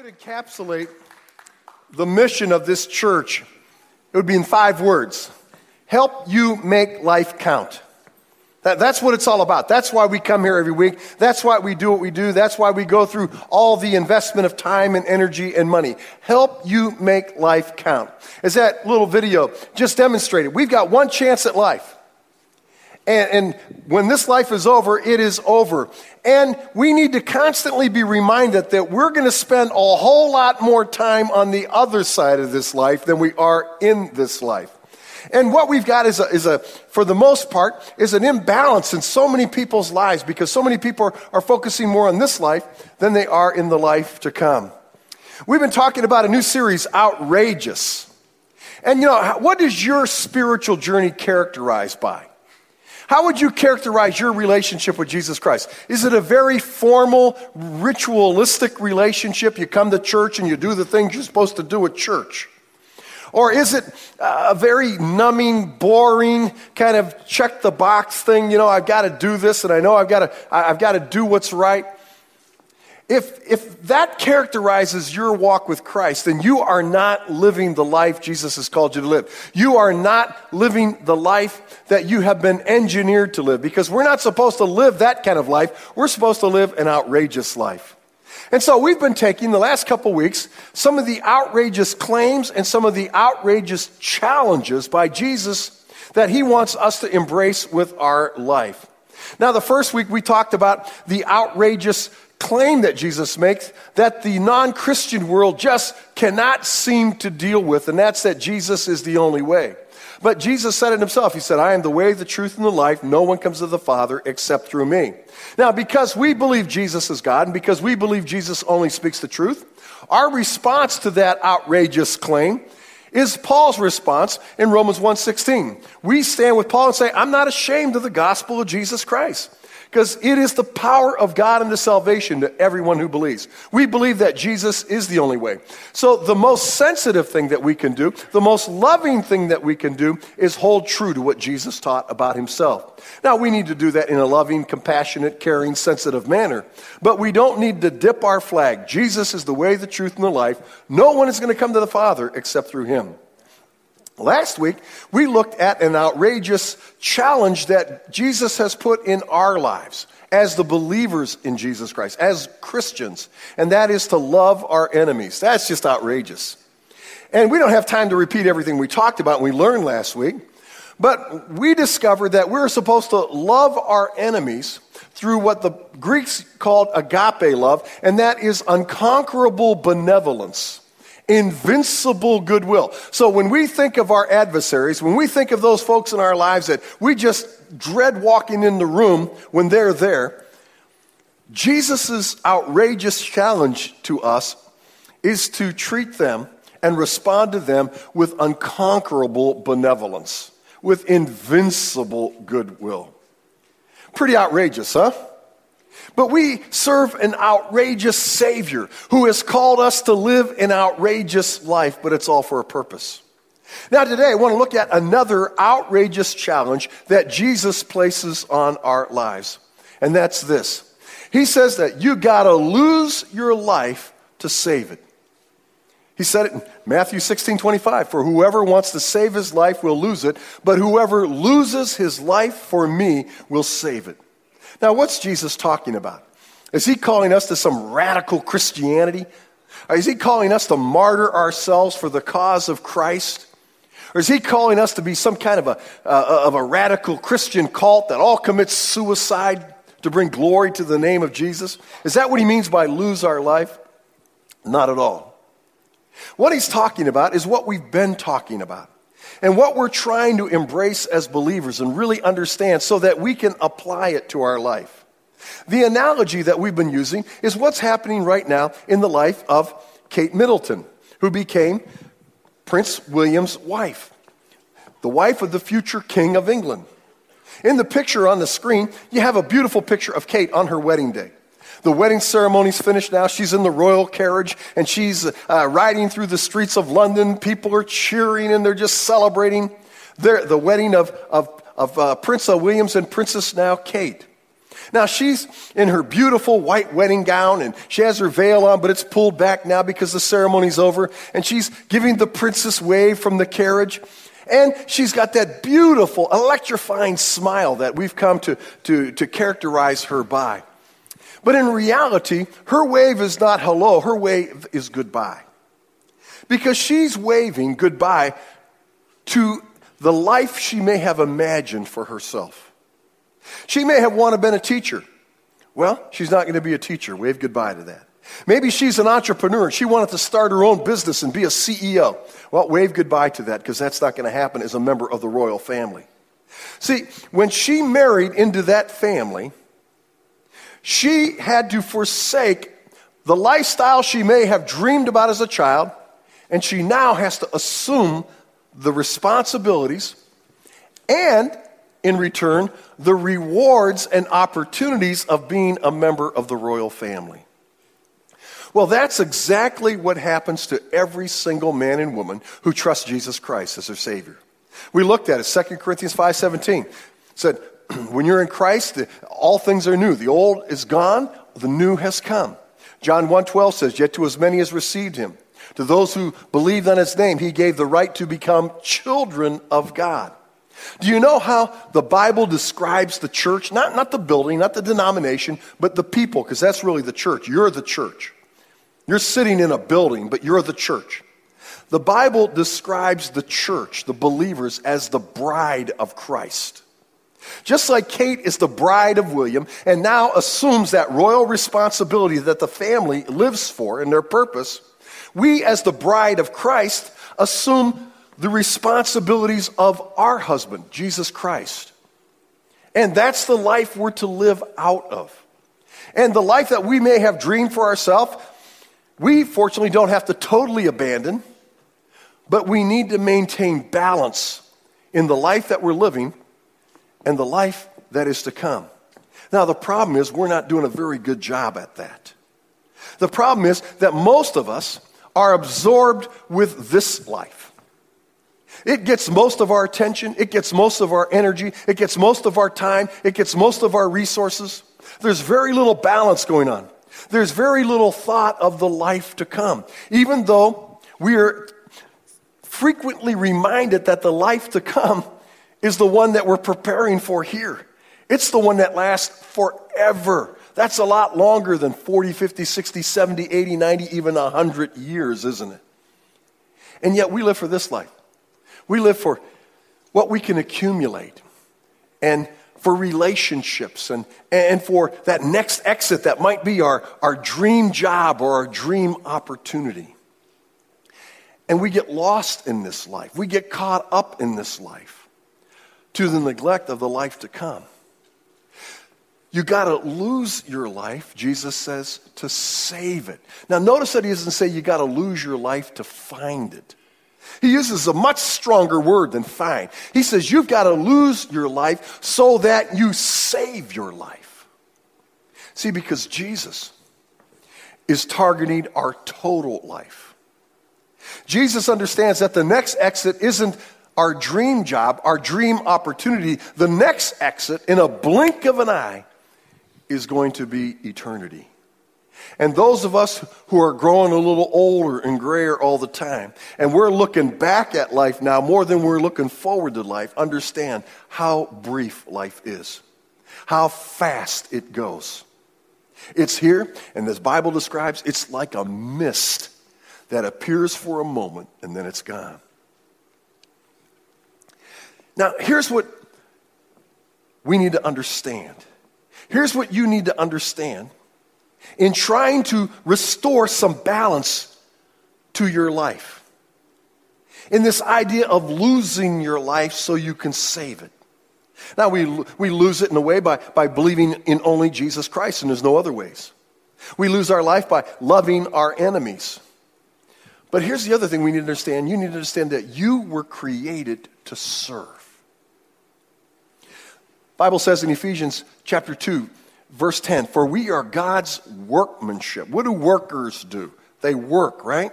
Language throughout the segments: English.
could encapsulate the mission of this church, it would be in five words help you make life count. That, that's what it's all about. That's why we come here every week. That's why we do what we do. That's why we go through all the investment of time and energy and money. Help you make life count. As that little video just demonstrated, we've got one chance at life. And, and, when this life is over, it is over. And we need to constantly be reminded that we're going to spend a whole lot more time on the other side of this life than we are in this life. And what we've got is a, is a for the most part, is an imbalance in so many people's lives because so many people are, are focusing more on this life than they are in the life to come. We've been talking about a new series, Outrageous. And you know, what is your spiritual journey characterized by? How would you characterize your relationship with Jesus Christ? Is it a very formal, ritualistic relationship? You come to church and you do the things you're supposed to do at church? Or is it a very numbing, boring, kind of check the box thing? You know, I've got to do this and I know I've got to, I've got to do what's right. If, if that characterizes your walk with Christ, then you are not living the life Jesus has called you to live. You are not living the life that you have been engineered to live because we're not supposed to live that kind of life. We're supposed to live an outrageous life. And so we've been taking the last couple weeks some of the outrageous claims and some of the outrageous challenges by Jesus that he wants us to embrace with our life. Now, the first week we talked about the outrageous claim that Jesus makes that the non Christian world just cannot seem to deal with, and that's that Jesus is the only way. But Jesus said it himself. He said, I am the way, the truth, and the life. No one comes to the Father except through me. Now, because we believe Jesus is God, and because we believe Jesus only speaks the truth, our response to that outrageous claim is Paul's response in Romans 1:16. We stand with Paul and say, "I'm not ashamed of the gospel of Jesus Christ." Because it is the power of God and the salvation to everyone who believes. We believe that Jesus is the only way. So, the most sensitive thing that we can do, the most loving thing that we can do, is hold true to what Jesus taught about himself. Now, we need to do that in a loving, compassionate, caring, sensitive manner, but we don't need to dip our flag. Jesus is the way, the truth, and the life. No one is going to come to the Father except through him. Last week, we looked at an outrageous challenge that Jesus has put in our lives as the believers in Jesus Christ, as Christians, and that is to love our enemies. That's just outrageous. And we don't have time to repeat everything we talked about and we learned last week, but we discovered that we're supposed to love our enemies through what the Greeks called agape love, and that is unconquerable benevolence invincible goodwill. So when we think of our adversaries, when we think of those folks in our lives that we just dread walking in the room when they're there, Jesus' outrageous challenge to us is to treat them and respond to them with unconquerable benevolence, with invincible goodwill. Pretty outrageous, huh? But we serve an outrageous Savior who has called us to live an outrageous life, but it's all for a purpose. Now, today, I want to look at another outrageous challenge that Jesus places on our lives, and that's this. He says that you got to lose your life to save it. He said it in Matthew 16 25, for whoever wants to save his life will lose it, but whoever loses his life for me will save it. Now, what's Jesus talking about? Is he calling us to some radical Christianity? Is he calling us to martyr ourselves for the cause of Christ? Or is he calling us to be some kind of a, uh, of a radical Christian cult that all commits suicide to bring glory to the name of Jesus? Is that what he means by lose our life? Not at all. What he's talking about is what we've been talking about and what we're trying to embrace as believers and really understand so that we can apply it to our life. The analogy that we've been using is what's happening right now in the life of Kate Middleton, who became Prince William's wife, the wife of the future King of England. In the picture on the screen, you have a beautiful picture of Kate on her wedding day. The wedding ceremony's finished now. She's in the royal carriage and she's uh, riding through the streets of London. People are cheering and they're just celebrating their, the wedding of, of, of uh, Prince Williams and Princess now Kate. Now she's in her beautiful white wedding gown and she has her veil on, but it's pulled back now because the ceremony's over. And she's giving the princess wave from the carriage. And she's got that beautiful, electrifying smile that we've come to, to, to characterize her by. But in reality, her wave is not hello, her wave is goodbye. Because she's waving goodbye to the life she may have imagined for herself. She may have wanted to been a teacher. Well, she's not going to be a teacher. Wave goodbye to that. Maybe she's an entrepreneur and she wanted to start her own business and be a CEO. Well, wave goodbye to that because that's not going to happen as a member of the royal family. See, when she married into that family, she had to forsake the lifestyle she may have dreamed about as a child, and she now has to assume the responsibilities and, in return, the rewards and opportunities of being a member of the royal family. Well, that's exactly what happens to every single man and woman who trusts Jesus Christ as their Savior. We looked at it, 2 Corinthians 5.17. said, when you're in Christ, all things are new. The old is gone, the new has come. John 1.12 says, Yet to as many as received him, to those who believed on his name, he gave the right to become children of God. Do you know how the Bible describes the church? Not, not the building, not the denomination, but the people, because that's really the church. You're the church. You're sitting in a building, but you're the church. The Bible describes the church, the believers, as the bride of Christ. Just like Kate is the bride of William and now assumes that royal responsibility that the family lives for and their purpose, we, as the bride of Christ, assume the responsibilities of our husband, Jesus Christ. And that's the life we're to live out of. And the life that we may have dreamed for ourselves, we fortunately don't have to totally abandon, but we need to maintain balance in the life that we're living and the life that is to come. Now, the problem is we're not doing a very good job at that. The problem is that most of us are absorbed with this life. It gets most of our attention, it gets most of our energy, it gets most of our time, it gets most of our resources. There's very little balance going on. There's very little thought of the life to come, even though we are frequently reminded that the life to come is the one that we're preparing for here. It's the one that lasts forever. That's a lot longer than 40, 50, 60, 70, 80, 90, even 100 years, isn't it? And yet we live for this life. We live for what we can accumulate and for relationships and, and for that next exit that might be our, our dream job or our dream opportunity. And we get lost in this life. We get caught up in this life to the neglect of the life to come. You got to lose your life, Jesus says, to save it. Now, notice that he doesn't say you got to lose your life to find it. He uses a much stronger word than find. He says you've got to lose your life so that you save your life. See, because Jesus is targeting our total life. Jesus understands that the next exit isn't our dream job, our dream opportunity. The next exit, in a blink of an eye, is going to be eternity. And those of us who are growing a little older and grayer all the time, and we're looking back at life now more than we're looking forward to life, understand how brief life is, how fast it goes. It's here, and as Bible describes, it's like a mist that appears for a moment and then it's gone. Now, here's what we need to understand. Here's what you need to understand in trying to restore some balance to your life. In this idea of losing your life so you can save it. Now, we, we lose it in a way by, by believing in only Jesus Christ, and there's no other ways. We lose our life by loving our enemies. But here's the other thing we need to understand you need to understand that you were created to serve. Bible says in Ephesians chapter 2, verse 10, for we are God's workmanship. What do workers do? They work, right?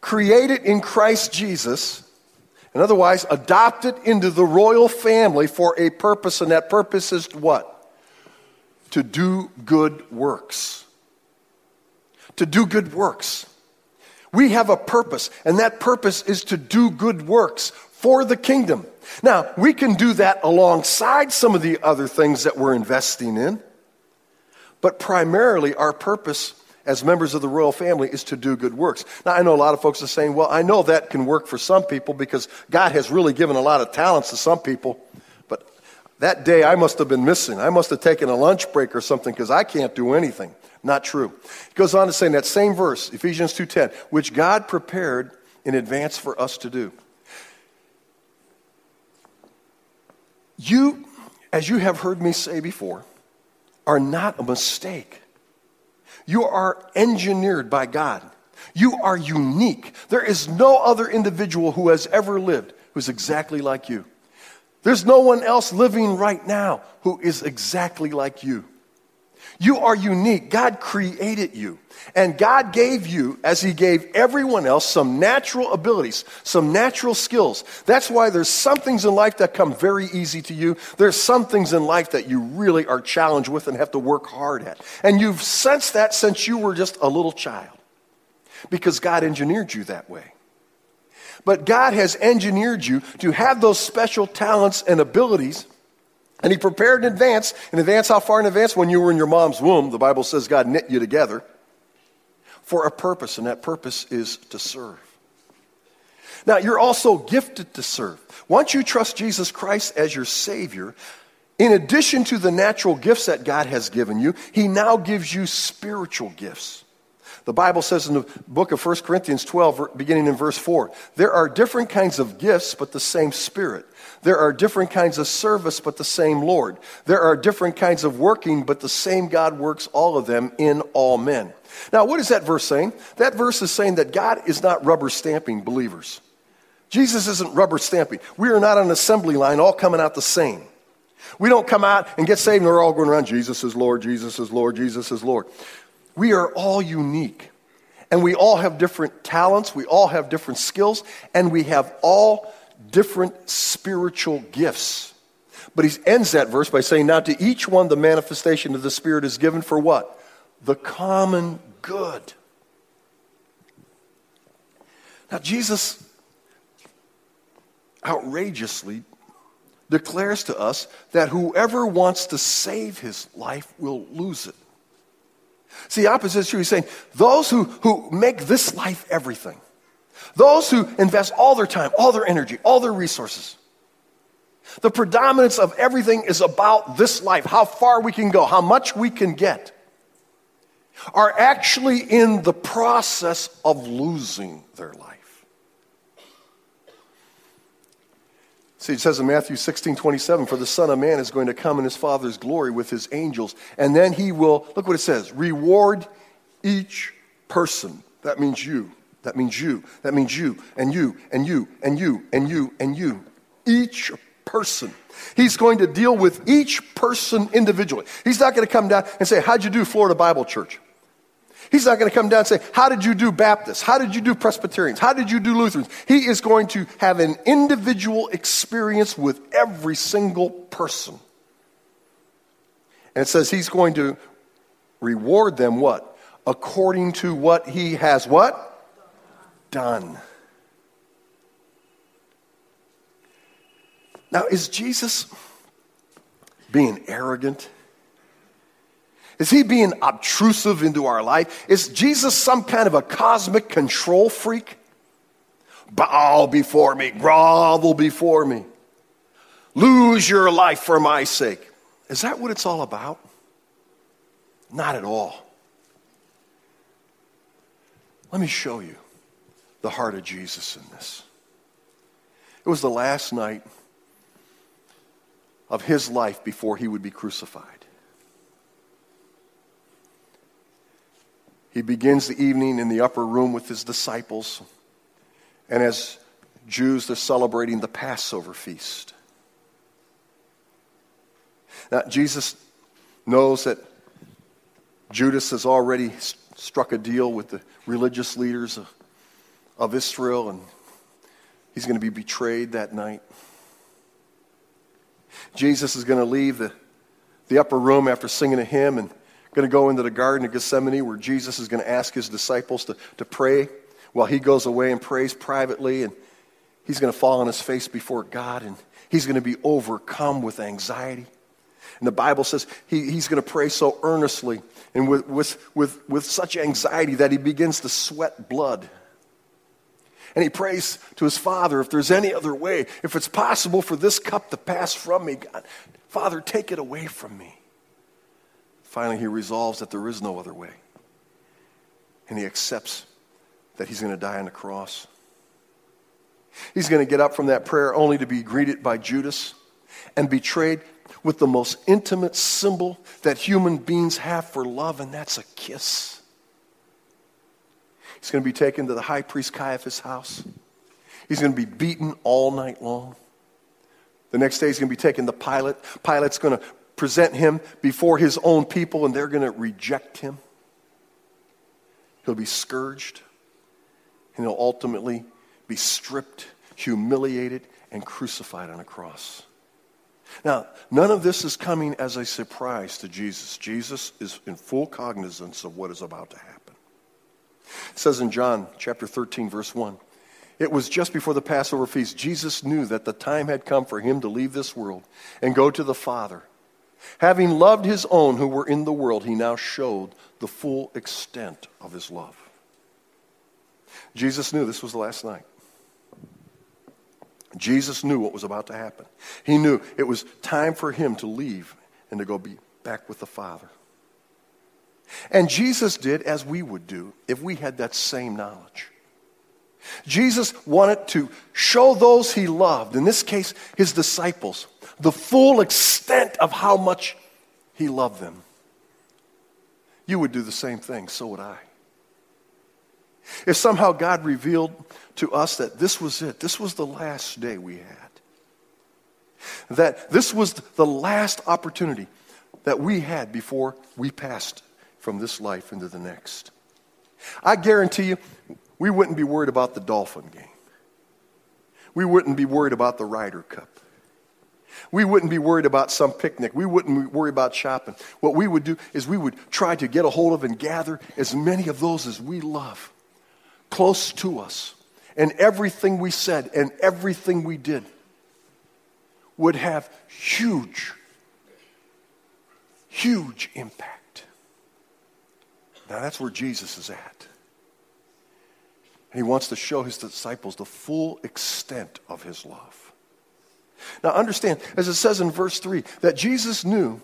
Created in Christ Jesus, and otherwise adopted into the royal family for a purpose, and that purpose is what? to do good works. To do good works. We have a purpose, and that purpose is to do good works for the kingdom. Now, we can do that alongside some of the other things that we're investing in, but primarily our purpose as members of the royal family is to do good works. Now, I know a lot of folks are saying, well, I know that can work for some people because God has really given a lot of talents to some people, but that day I must have been missing. I must have taken a lunch break or something because I can't do anything. Not true. It goes on to say in that same verse, Ephesians 2:10, which God prepared in advance for us to do. You, as you have heard me say before, are not a mistake. You are engineered by God. You are unique. There is no other individual who has ever lived who's exactly like you. There's no one else living right now who is exactly like you. You are unique. God created you. And God gave you, as He gave everyone else, some natural abilities, some natural skills. That's why there's some things in life that come very easy to you. There's some things in life that you really are challenged with and have to work hard at. And you've sensed that since you were just a little child because God engineered you that way. But God has engineered you to have those special talents and abilities and he prepared in advance. In advance, how far in advance? When you were in your mom's womb, the Bible says God knit you together for a purpose, and that purpose is to serve. Now, you're also gifted to serve. Once you trust Jesus Christ as your Savior, in addition to the natural gifts that God has given you, He now gives you spiritual gifts. The Bible says in the book of 1 Corinthians 12, beginning in verse 4, there are different kinds of gifts, but the same Spirit. There are different kinds of service, but the same Lord. There are different kinds of working, but the same God works all of them in all men. Now, what is that verse saying? That verse is saying that God is not rubber stamping believers. Jesus isn't rubber stamping. We are not an assembly line all coming out the same. We don't come out and get saved and we're all going around, Jesus is Lord, Jesus is Lord, Jesus is Lord. We are all unique. And we all have different talents, we all have different skills, and we have all different spiritual gifts. But he ends that verse by saying, Now to each one the manifestation of the Spirit is given for what? The common good. Now, Jesus outrageously declares to us that whoever wants to save his life will lose it. See, opposite is true. He's saying those who, who make this life everything, those who invest all their time, all their energy, all their resources. The predominance of everything is about this life, how far we can go, how much we can get, are actually in the process of losing their life. See, it says in Matthew 16, 27, for the Son of Man is going to come in his Father's glory with his angels, and then he will, look what it says, reward each person. That means you. That means you. That means you and you and you and you and you and you. Each person. He's going to deal with each person individually. He's not going to come down and say, How'd you do, Florida Bible Church? He's not going to come down and say, How did you do Baptists? How did you do Presbyterians? How did you do Lutherans? He is going to have an individual experience with every single person. And it says he's going to reward them what? According to what he has what? Done. Now, is Jesus being arrogant? Is he being obtrusive into our life? Is Jesus some kind of a cosmic control freak? Bow before me, grovel before me, lose your life for my sake. Is that what it's all about? Not at all. Let me show you the heart of Jesus in this. It was the last night of his life before he would be crucified. He begins the evening in the upper room with his disciples, and as Jews, they're celebrating the Passover feast. Now, Jesus knows that Judas has already struck a deal with the religious leaders of Israel, and he's going to be betrayed that night. Jesus is going to leave the, the upper room after singing a hymn and going to go into the Garden of Gethsemane where Jesus is going to ask his disciples to, to pray while he goes away and prays privately. And he's going to fall on his face before God and he's going to be overcome with anxiety. And the Bible says he, he's going to pray so earnestly and with, with, with, with such anxiety that he begins to sweat blood. And he prays to his father, if there's any other way, if it's possible for this cup to pass from me, God, Father, take it away from me. Finally, he resolves that there is no other way. And he accepts that he's going to die on the cross. He's going to get up from that prayer only to be greeted by Judas and betrayed with the most intimate symbol that human beings have for love, and that's a kiss. He's going to be taken to the high priest Caiaphas' house. He's going to be beaten all night long. The next day, he's going to be taken to Pilate. Pilate's going to present him before his own people, and they're going to reject him. He'll be scourged, and he'll ultimately be stripped, humiliated, and crucified on a cross. Now, none of this is coming as a surprise to Jesus. Jesus is in full cognizance of what is about to happen. It says in John chapter 13, verse 1 It was just before the Passover feast. Jesus knew that the time had come for him to leave this world and go to the Father. Having loved his own who were in the world, he now showed the full extent of his love. Jesus knew this was the last night. Jesus knew what was about to happen. He knew it was time for him to leave and to go be back with the Father. And Jesus did as we would do if we had that same knowledge. Jesus wanted to show those he loved, in this case, his disciples, the full extent of how much he loved them. You would do the same thing, so would I. If somehow God revealed to us that this was it, this was the last day we had, that this was the last opportunity that we had before we passed from this life into the next. I guarantee you, we wouldn't be worried about the Dolphin game. We wouldn't be worried about the Ryder Cup. We wouldn't be worried about some picnic. We wouldn't worry about shopping. What we would do is we would try to get a hold of and gather as many of those as we love close to us. And everything we said and everything we did would have huge, huge impact. Now that's where Jesus is at. And he wants to show his disciples the full extent of his love. Now understand, as it says in verse 3, that Jesus knew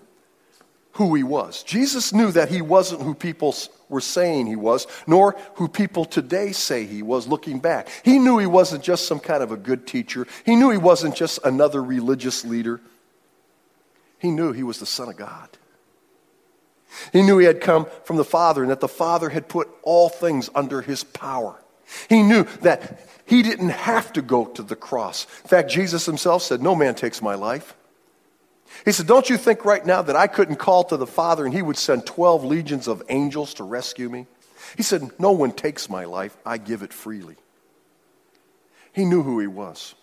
who he was. Jesus knew that he wasn't who people were saying he was, nor who people today say he was looking back. He knew he wasn't just some kind of a good teacher. He knew he wasn't just another religious leader. He knew he was the Son of God. He knew he had come from the Father and that the Father had put all things under his power. He knew that he didn't have to go to the cross. In fact, Jesus himself said, No man takes my life. He said, Don't you think right now that I couldn't call to the Father and he would send 12 legions of angels to rescue me? He said, No one takes my life, I give it freely. He knew who he was.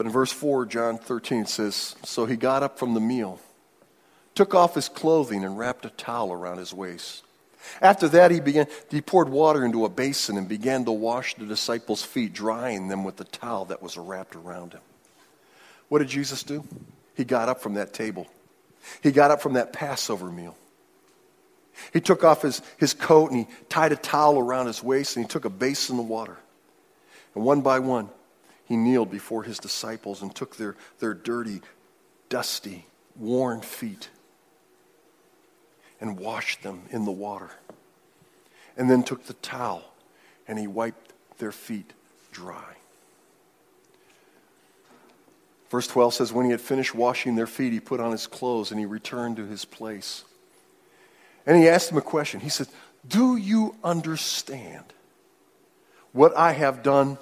But in verse 4, John 13 says, So he got up from the meal, took off his clothing, and wrapped a towel around his waist. After that, he began, he poured water into a basin and began to wash the disciples' feet, drying them with the towel that was wrapped around him. What did Jesus do? He got up from that table. He got up from that Passover meal. He took off his, his coat and he tied a towel around his waist and he took a basin of water. And one by one, he kneeled before his disciples and took their, their dirty, dusty, worn feet and washed them in the water. And then took the towel and he wiped their feet dry. Verse 12 says, When he had finished washing their feet, he put on his clothes and he returned to his place. And he asked them a question. He said, Do you understand what I have done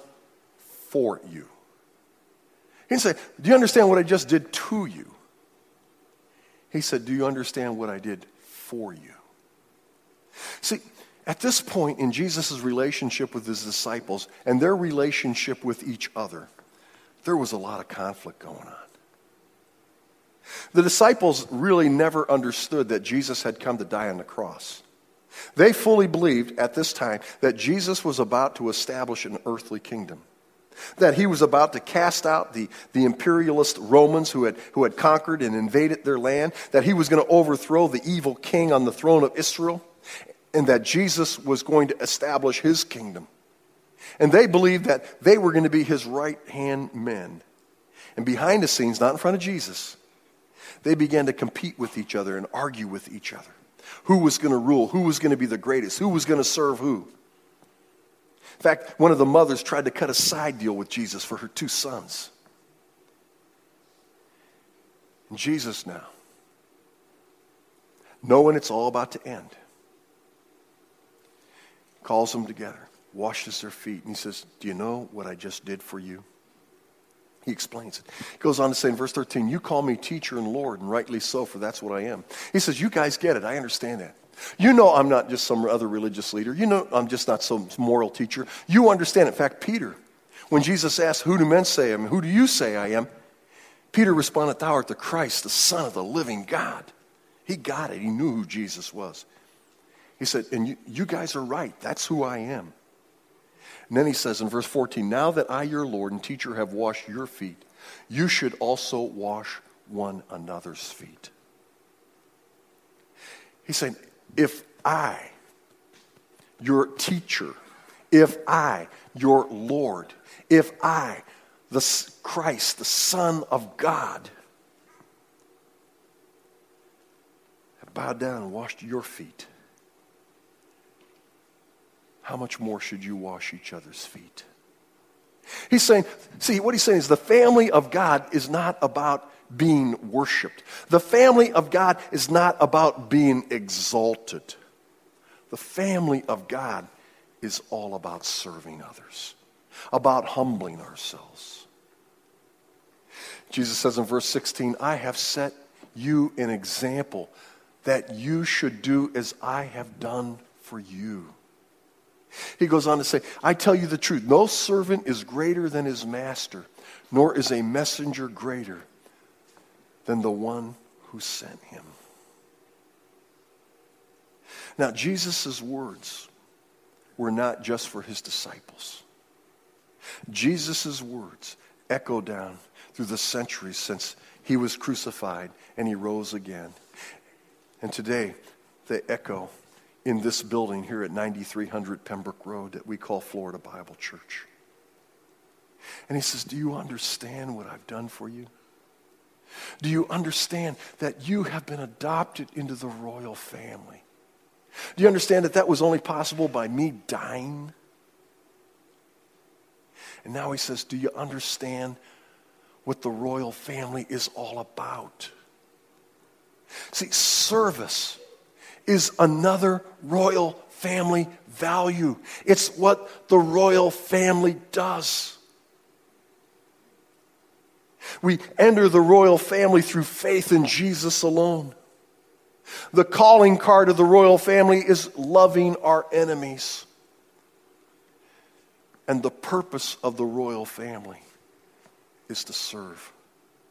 for you. He didn't say, Do you understand what I just did to you? He said, Do you understand what I did for you? See, at this point in Jesus' relationship with his disciples and their relationship with each other, there was a lot of conflict going on. The disciples really never understood that Jesus had come to die on the cross. They fully believed at this time that Jesus was about to establish an earthly kingdom, that he was about to cast out the, the imperialist Romans who had, who had conquered and invaded their land, that he was going to overthrow the evil king on the throne of Israel, and that Jesus was going to establish his kingdom. And they believed that they were going to be his right hand men. And behind the scenes, not in front of Jesus, they began to compete with each other and argue with each other. Who was going to rule? Who was going to be the greatest? Who was going to serve who? In fact, one of the mothers tried to cut a side deal with Jesus for her two sons. And Jesus now, knowing it's all about to end, calls them together, washes their feet, and he says, Do you know what I just did for you? He explains it. He goes on to say in verse 13, You call me teacher and Lord, and rightly so, for that's what I am. He says, You guys get it. I understand that. You know I'm not just some other religious leader. You know I'm just not some moral teacher. You understand. In fact, Peter, when Jesus asked, Who do men say I am? Who do you say I am? Peter responded, Thou art the Christ, the Son of the living God. He got it. He knew who Jesus was. He said, And you, you guys are right. That's who I am. And then he says in verse 14, Now that I, your Lord and teacher, have washed your feet, you should also wash one another's feet. He's saying, If I, your teacher, if I, your Lord, if I, the Christ, the Son of God, have bowed down and washed your feet, how much more should you wash each other's feet? He's saying, see, what he's saying is the family of God is not about being worshiped. The family of God is not about being exalted. The family of God is all about serving others, about humbling ourselves. Jesus says in verse 16, I have set you an example that you should do as I have done for you. He goes on to say, I tell you the truth. No servant is greater than his master, nor is a messenger greater than the one who sent him. Now, Jesus' words were not just for his disciples. Jesus' words echo down through the centuries since he was crucified and he rose again. And today, they echo in this building here at 9300 Pembroke Road that we call Florida Bible Church. And he says, Do you understand what I've done for you? Do you understand that you have been adopted into the royal family? Do you understand that that was only possible by me dying? And now he says, Do you understand what the royal family is all about? See, service is another royal family value. It's what the royal family does. We enter the royal family through faith in Jesus alone. The calling card of the royal family is loving our enemies. And the purpose of the royal family is to serve,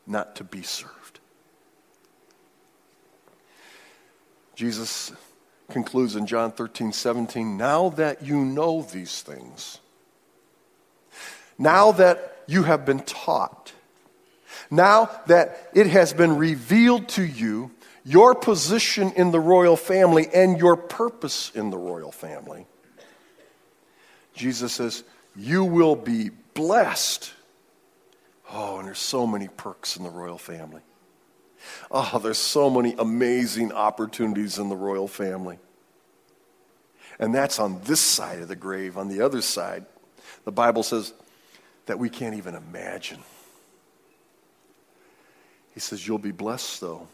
not to be served. Jesus concludes in John 13, 17, now that you know these things, now that you have been taught, now that it has been revealed to you your position in the royal family and your purpose in the royal family, Jesus says, you will be blessed. Oh, and there's so many perks in the royal family. Oh, there's so many amazing opportunities in the royal family. And that's on this side of the grave. On the other side, the Bible says that we can't even imagine. He says, You'll be blessed, though,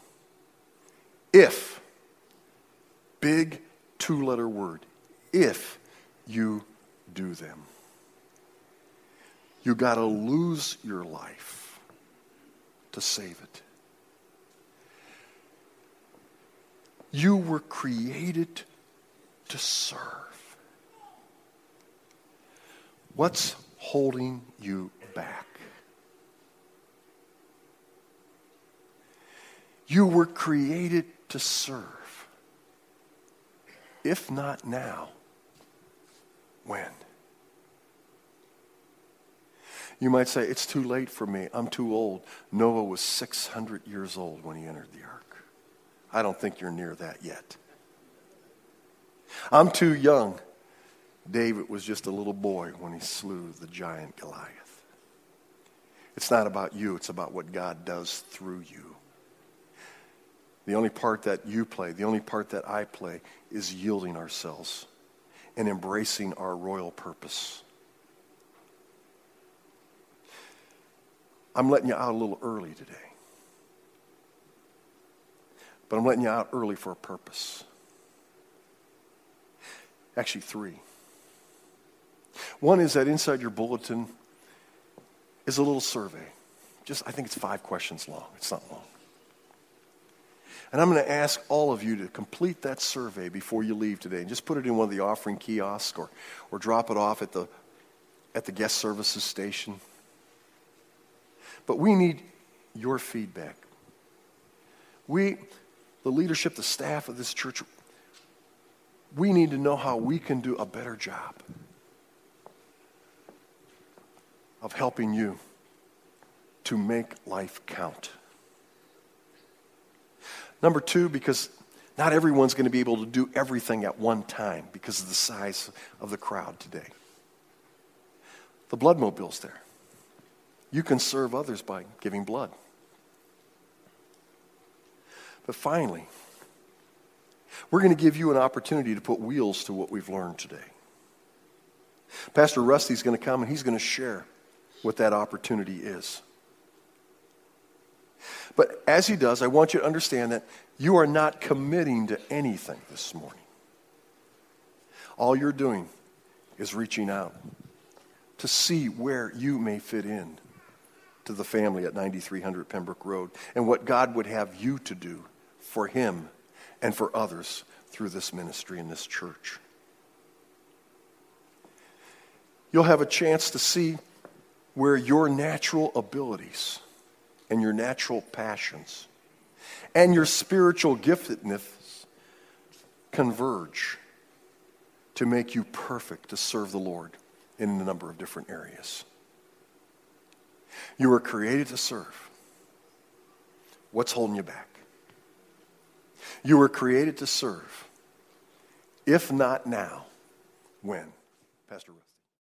if, big two letter word, if you do them. You got to lose your life to save it. You were created to serve. What's holding you back? You were created to serve. If not now, when? You might say, It's too late for me. I'm too old. Noah was 600 years old when he entered the ark. I don't think you're near that yet. I'm too young. David was just a little boy when he slew the giant Goliath. It's not about you, it's about what God does through you. The only part that you play, the only part that I play, is yielding ourselves and embracing our royal purpose. I'm letting you out a little early today. But I'm letting you out early for a purpose. Actually, three. One is that inside your bulletin is a little survey. Just, I think it's five questions long. It's not long. And I'm going to ask all of you to complete that survey before you leave today. And just put it in one of the offering kiosks or, or drop it off at the, at the guest services station. But we need your feedback. We, the leadership, the staff of this church, we need to know how we can do a better job of helping you to make life count. Number two, because not everyone's going to be able to do everything at one time because of the size of the crowd today. The blood mobile's there. You can serve others by giving blood. But finally, we're going to give you an opportunity to put wheels to what we've learned today. Pastor Rusty's going to come and he's going to share what that opportunity is. But as he does, I want you to understand that you are not committing to anything this morning. All you're doing is reaching out to see where you may fit in to the family at 9300 Pembroke Road and what God would have you to do for him and for others through this ministry in this church. You'll have a chance to see where your natural abilities and your natural passions and your spiritual giftedness converge to make you perfect to serve the Lord in a number of different areas. You were created to serve. What's holding you back? You were created to serve. If not now, when? Pastor